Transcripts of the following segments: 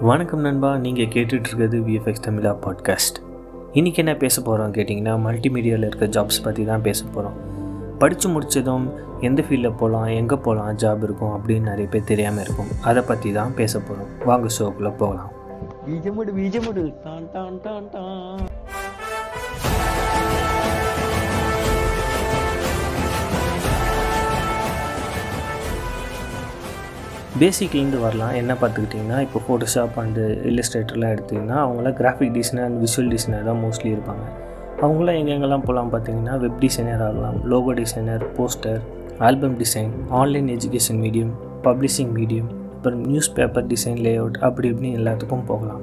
வணக்கம் நண்பா நீங்கள் கேட்டுட்ருக்கிறது விஎஃப்எக்ஸ் தமிழா பாட்காஸ்ட் இன்றைக்கி என்ன பேச போகிறோம் கேட்டிங்கன்னா மல்டிமீடியாவில் இருக்க ஜாப்ஸ் பற்றி தான் பேச போகிறோம் படித்து முடித்ததும் எந்த ஃபீல்டில் போகலாம் எங்கே போகலாம் ஜாப் இருக்கும் அப்படின்னு நிறைய பேர் தெரியாமல் இருக்கும். அதை பற்றி தான் பேச போகிறோம் வாங்க ஷோக்குள்ளே போகலாம். பேசிக்லேருந்து வரலாம். என்ன பார்த்துக்கிட்டிங்கன்னா இப்போ ஃபோட்டோஷாப் அண்டு இல்லஸ்ட்ரேட்டர்லாம் எடுத்திங்கன்னா அவங்களாம் graphic designer and visual designer தான் மோஸ்ட்லி இருப்பாங்க. அவங்களாம் எங்கெங்கெல்லாம் போகலாம் பார்த்தீங்கன்னா வெப் டிசைனர் ஆகலாம் logo designer poster album design online education medium publishing medium அப்புறம் நியூஸ் பேப்பர் டிசைன் லேஅவுட் அப்படி இப்படின்னு எல்லாத்துக்கும் போகலாம்.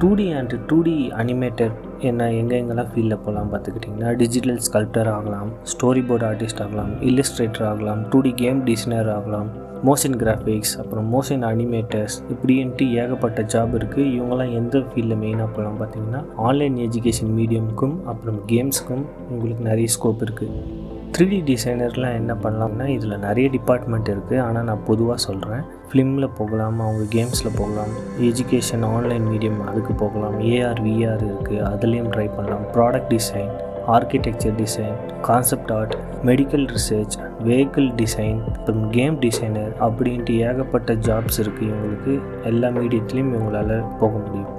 Two D and two D animator என்ன எங்கெங்கெல்லாம் ஃபீல்டில் போகலாம் பார்த்துக்கிட்டிங்கன்னா டிஜிட்டல் ஸ்கல்ப்டர் ஆகலாம் ஸ்டோரி போர்டு ஆர்டிஸ்ட் ஆகலாம் இல்லஸ்ட்ரேட்டர் ஆகலாம் டூ டி கேம் டிசைனர் ஆகலாம் மோஷன் கிராஃபிக்ஸ் அப்புறம் மோஷன் அனிமேட்டர்ஸ் இப்படின்ட்டு ஏகப்பட்ட ஜாப் இருக்குது இவங்கெல்லாம் எந்த ஃபீல்டில் மெயினாக போகலாம் பார்த்தீங்கன்னா ஆன்லைன் எஜுகேஷன் மீடியமுக்கும் அப்புறம் கேம்ஸுக்கும் உங்களுக்கு நிறைய ஸ்கோப் இருக்குது த்ரீ டி டிசைனர்லாம் என்ன பண்ணலாம்னா இதில் நிறைய டிபார்ட்மெண்ட் இருக்குது ஆனால் நான் பொதுவாக சொல்கிறேன் ஃபிலிமில் போகலாம் அவங்க கேம்ஸில் போகலாம் எஜுகேஷன் ஆன்லைன் மீடியம் அதுக்கு போகலாம். ஏஆர் விஆர் இருக்குது அதுலேயும் ட்ரை பண்ணலாம். Product design architecture design concept art medical research vehicle design அப்புறம் கேம் டிசைனர் அப்படின்ட்டு ஏகப்பட்ட ஜாப்ஸ் இருக்குது இவங்களுக்கு எல்லா மீடியத்துலேயும் இவங்களால் போக முடியும்.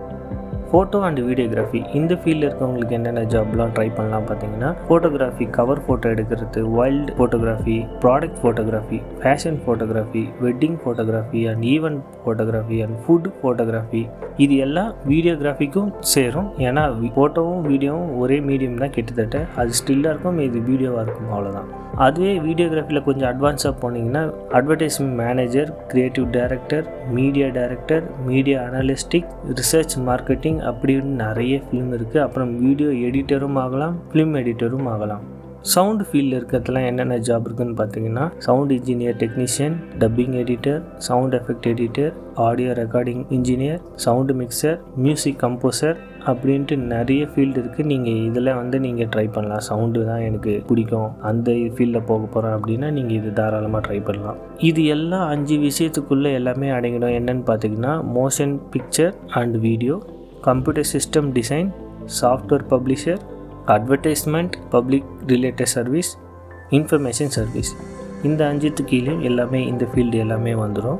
ஃபோட்டோ அண்ட் வீடியோகிராஃபி இந்த ஃபீல்டில் இருக்கவங்களுக்கு என்னென்ன ஜாப்லாம் ட்ரை பண்ணலாம் பார்த்தீங்கன்னா ஃபோட்டோகிராஃபி கவர் ஃபோட்டோ எடுக்கிறது wild photography product photography fashion photography wedding photography and event photography and food photography இது எல்லாம் வீடியோகிராஃபிக்கும் சேரும். ஏன்னா ஃபோட்டோவும் வீடியோவும் ஒரே மீடியம் தான். கிட்டத்தட்ட அது ஸ்டில்லாக இருக்கும் இது வீடியோவாக இருக்கும். அவ்வளோதான் அதுவே வீடியோகிராஃபியில் கொஞ்சம் அட்வான்ஸாக போனீங்கன்னா advertisement manager creative director media director media analytic research marketing அப்படின்னு நிறைய ஃபிலிம் இருக்குது அப்புறம் வீடியோ எடிட்டரும் ஆகலாம் ஃபிலிம் எடிட்டரும் ஆகலாம். சவுண்ட் ஃபீல்டில் இருக்கிறதுலாம் என்னென்ன ஜாப் இருக்குன்னு பார்த்தீங்கன்னா sound engineer technician dubbing editor sound effect editor audio recording engineer sound mixer music composer அப்படின்ட்டு நிறைய ஃபீல்டு இருக்குது நீங்கள் இதில் வந்து நீங்கள் ட்ரை பண்ணலாம். சவுண்டு தான் எனக்கு பிடிக்கும். அந்த ஃபீல்டில் போக போகிறேன் அப்படின்னா நீங்கள் இது தாராளமாக ட்ரை பண்ணலாம். இது எல்லா அஞ்சு விஷயத்துக்குள்ளே எல்லாமே அடங்கிடும். என்னன்னு பார்த்தீங்கன்னா motion picture and video computer system design software publisher advertisement public related service information service இந்த அஞ்சுத்து கீழே எல்லாமே இந்த ஃபீல்டு எல்லாமே வந்துடும்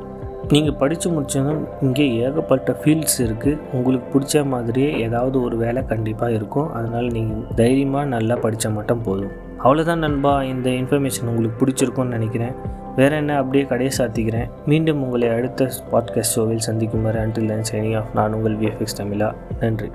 நீங்கள் படித்து முடிச்சதும் இங்கே ஏகப்பட்ட ஃபீல்ட்ஸ் இருக்குது உங்களுக்கு பிடிச்ச மாதிரியே ஏதாவது ஒரு வேலை கண்டிப்பாக இருக்கும். அதனால் நீங்கள் தைரியமாக நல்லா படித்தா மட்டும் போதும். அவ்வளோதான் நண்பா. இந்த இன்ஃபர்மேஷன் உங்களுக்கு பிடிச்சிருக்கும்னு நினைக்கிறேன். வேறு என்ன அப்படியே கடையை சாத்திக்கிறேன். மீண்டும் உங்களை அடுத்த பாட்காஸ்ட் ஷோவில் சந்திக்கும் வரை அன்டில் தன் சைனிங் ஆஃப் நான் உங்கள் விஎஃப்எக்ஸ் தமிழா. நன்றி.